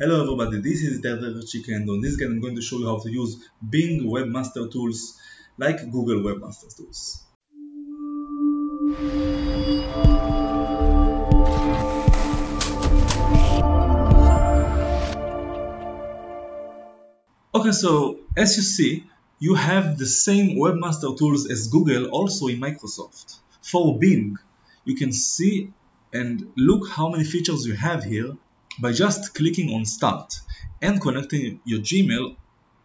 Hello everybody, this is Itay Verchik and on this guide I'm going to show you how to use Bing Webmaster Tools like Google Webmaster Tools. Okay, so as you see, you have the same Webmaster Tools as Google also in Microsoft. For Bing, you can see and look how many features you have here by just clicking on Start and connecting your Gmail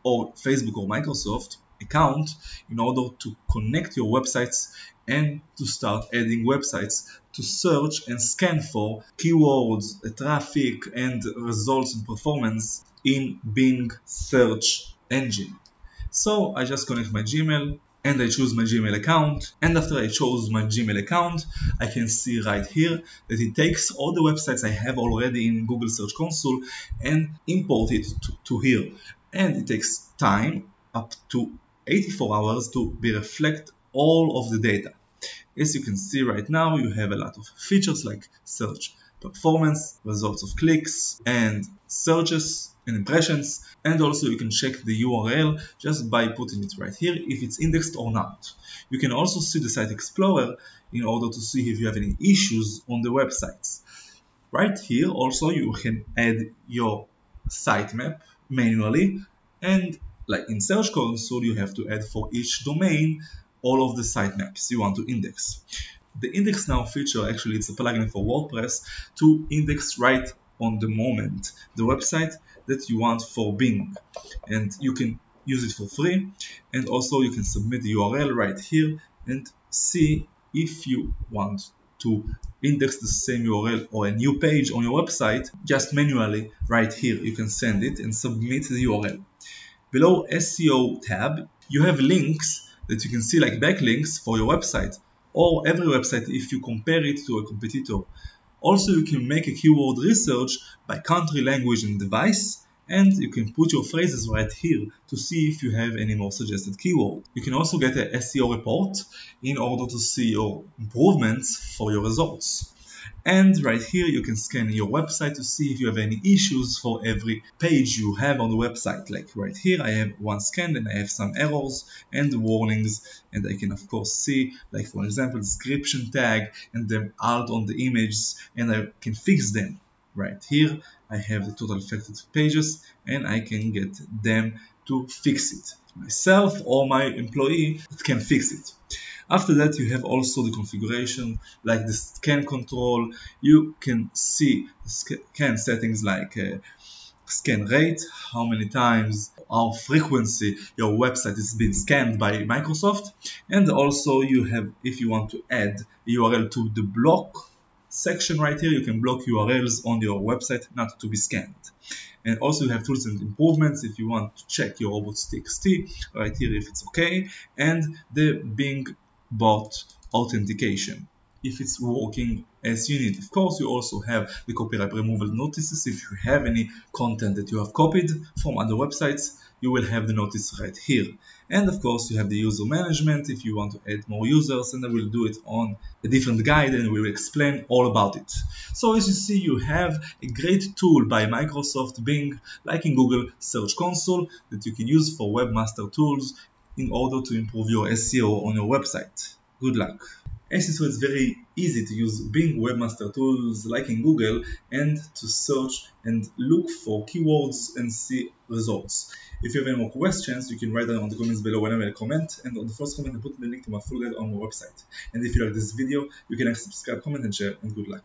or Facebook or Microsoft account in order to connect your websites and to start adding websites to search and scan for keywords, traffic, and results and performance in Bing search engine. So I just connect my Gmail and I choose my Gmail account and after I chose my Gmail account I can see right here that it takes all the websites I have already in Google Search Console and import it to, to here and it takes time up to 84 hours to be reflect all of the data. As you can see right now you have a lot of features like search performance, results of clicks and searches and impressions and also you can check the URL just by putting it right here if it's indexed or not. You can also see the site explorer in order to see if you have any issues on the websites. Right here also you can add your sitemap manually and like in Search Console you have to add for each domain all of the sitemaps you want to index. The index now feature actually it's a plugin for WordPress to index right on the moment the website that you want for Bing. And you can use it for free. And also you can submit the URL right here and see if you want to index the same URL or a new page on your website just manually right here. You can send it and submit the URL below SEO tab you have links that you can see like backlinks for your website or every website if you compare it to a competitor also, you can make a keyword research by country, language, and device, and you can put your phrases right here to see if you have any more suggested keyword. You can also get a SEO report in order to see your improvements for your results. And right here you can scan your website to see if you have any issues for every page you have on the website. Like right here I have one scan and I have some errors and warnings and I can of course see like for example description tag and the alt on the images and I can fix them. Right here I have the total affected pages and I can get them to fix it. Myself or my employee can fix it. After that you have also the configuration like the scan control. You can see scan settings like uh, scan rate, how many times, how frequency your website is being scanned by Microsoft. And also you have if you want to add URL to the block section right here you can block URLs on your website not to be scanned. And also you have tools and improvements if you want to check your robots.txt right here if it's okay. And the Bing bot authentication if it's working as you need. Of course, you also have the copyright removal notices. If you have any content that you have copied from other websites, you will have the notice right here. And of course, you have the user management if you want to add more users, and I will do it on a different guide and we will explain all about it. So as you see, you have a great tool by Microsoft Bing, like in Google Search Console, that you can use for webmaster tools in order to improve your SEO on your website. Good luck! So it's very easy to use Bing Webmaster tools like in Google and to search and look for keywords and see results. If you have any more questions, you can write them on the comments below whenever I comment and on the first comment I put the link to my full guide on my website. And if you like this video, you can subscribe, comment and share and good luck.